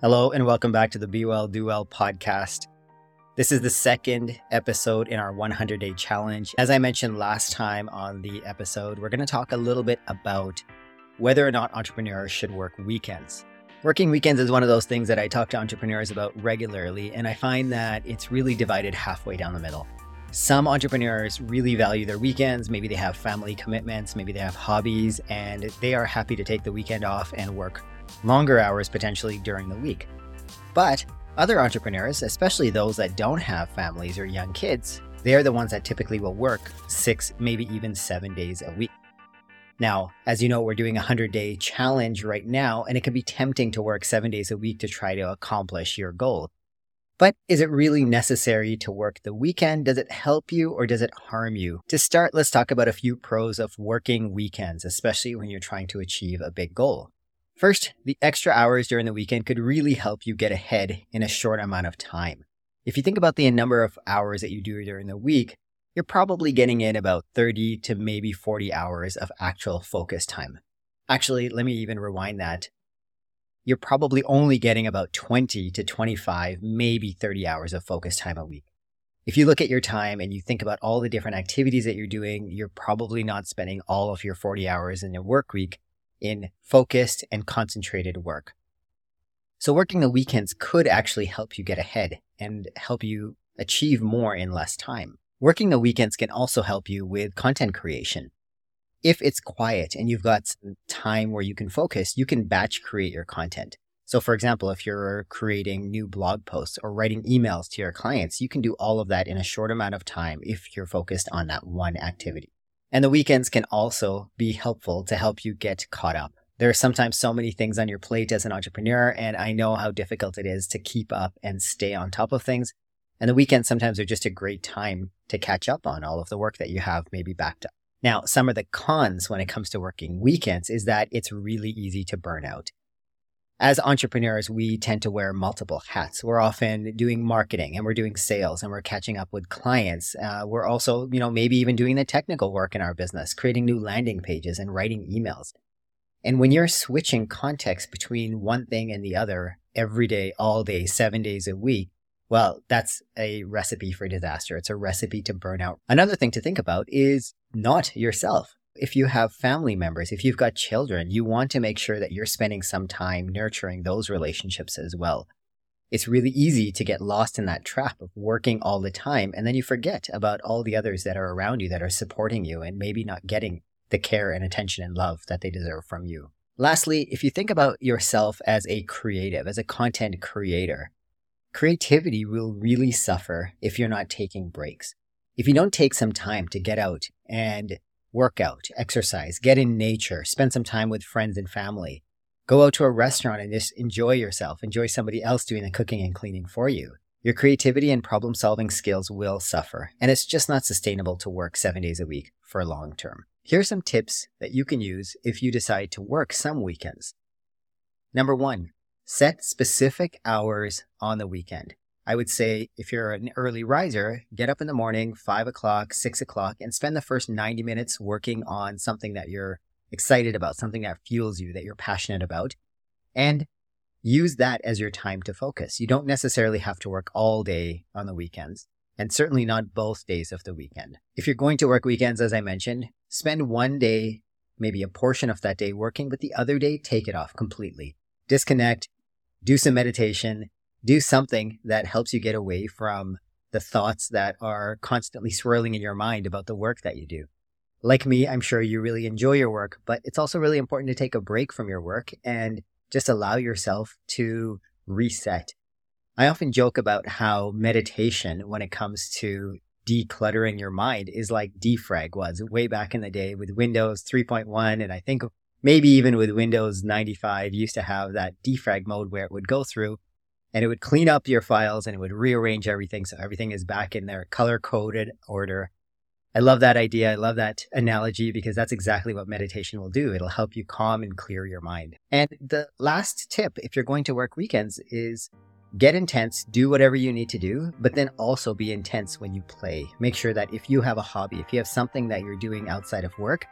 Hello, and welcome back to the Be Well, Do Well podcast. This is the second episode in our 100 day challenge. As I mentioned last time on the episode, we're going to talk a little bit about whether or not entrepreneurs should work weekends. Working weekends is one of those things that I talk to entrepreneurs about regularly, and I find that it's really divided halfway down the middle. Some entrepreneurs really value their weekends. Maybe they have family commitments, maybe they have hobbies, and they are happy to take the weekend off and work longer hours potentially during the week. But other entrepreneurs, especially those that don't have families or young kids, they're the ones that typically will work six, maybe even seven days a week. Now, as you know, we're doing a 100 day challenge right now, and it can be tempting to work seven days a week to try to accomplish your goal. But is it really necessary to work the weekend? Does it help you or does it harm you? To start, let's talk about a few pros of working weekends, especially when you're trying to achieve a big goal. First, the extra hours during the weekend could really help you get ahead in a short amount of time. If you think about the number of hours that you do during the week, you're probably getting in about 30 to maybe 40 hours of actual focus time. Actually, let me even rewind that. You're probably only getting about 20 to 25, maybe 30 hours of focus time a week. If you look at your time and you think about all the different activities that you're doing, you're probably not spending all of your 40 hours in your work week in focused and concentrated work. So working the weekends could actually help you get ahead and help you achieve more in less time. Working the weekends can also help you with content creation. If it's quiet and you've got some time where you can focus, you can batch create your content. So for example, if you're creating new blog posts or writing emails to your clients, you can do all of that in a short amount of time if you're focused on that one activity. And the weekends can also be helpful to help you get caught up. There are sometimes so many things on your plate as an entrepreneur, and I know how difficult it is to keep up and stay on top of things. And the weekends sometimes are just a great time to catch up on all of the work that you have maybe backed up. Now, some of the cons when it comes to working weekends is that it's really easy to burn out as entrepreneurs, we tend to wear multiple hats. We're often doing marketing and we're doing sales and we're catching up with clients. Uh, we're also, you know, maybe even doing the technical work in our business, creating new landing pages and writing emails. And when you're switching context between one thing and the other every day, all day, seven days a week, well, that's a recipe for disaster. It's a recipe to burn out. Another thing to think about is not yourself if you have family members, if you've got children, you want to make sure that you're spending some time nurturing those relationships as well. It's really easy to get lost in that trap of working all the time, and then you forget about all the others that are around you that are supporting you and maybe not getting the care and attention and love that they deserve from you. Lastly, if you think about yourself as a creative, as a content creator, creativity will really suffer if you're not taking breaks. If you don't take some time to get out and workout, exercise, get in nature, spend some time with friends and family. Go out to a restaurant and just enjoy yourself, enjoy somebody else doing the cooking and cleaning for you. Your creativity and problem solving skills will suffer, and it's just not sustainable to work seven days a week for long term. Here are some tips that you can use if you decide to work some weekends. Number one, set specific hours on the weekend. I would say if you're an early riser, get up in the morning, five o'clock, six o'clock, and spend the first 90 minutes working on something that you're excited about, something that fuels you, that you're passionate about. And use that as your time to focus. You don't necessarily have to work all day on the weekends, and certainly not both days of the weekend. If you're going to work weekends, as I mentioned, spend one day, maybe a portion of that day working, but the other day, take it off completely. Disconnect, do some meditation, do something that helps you get away from the thoughts that are constantly swirling in your mind about the work that you do. Like me, I'm sure you really enjoy your work, but it's also really important to take a break from your work and just allow yourself to reset. I often joke about how meditation, when it comes to decluttering your mind, is like defrag was way back in the day with Windows 3.1. And I think maybe even with Windows 95 used to have that defrag mode where it would go through and it would clean up your files and it would rearrange everything so everything is back in their color coded order. I love that idea. I love that analogy because that's exactly what meditation will do. It'll help you calm and clear your mind. And the last tip, if you're going to work weekends, is get intense, do whatever you need to do, but then also be intense when you play. Make sure that if you have a hobby, if you have something that you're doing outside of work,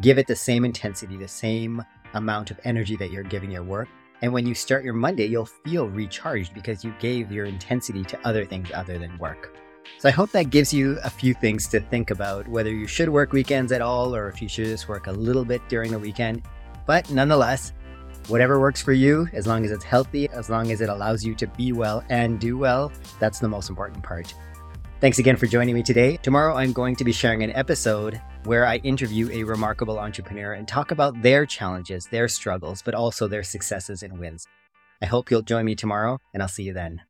give it the same intensity, the same amount of energy that you're giving your work And when you start your Monday, you'll feel recharged because you gave your intensity to other things other than work. So I hope that gives you a few things to think about whether you should work weekends at all or if you should just work a little bit during the weekend. But nonetheless, whatever works for you, as long as it's healthy, as long as it allows you to be well and do well, that's the most important part. Thanks again for joining me today. Tomorrow, I'm going to be sharing an episode where I interview a remarkable entrepreneur and talk about their challenges, their struggles, but also their successes and wins. I hope you'll join me tomorrow, and I'll see you then.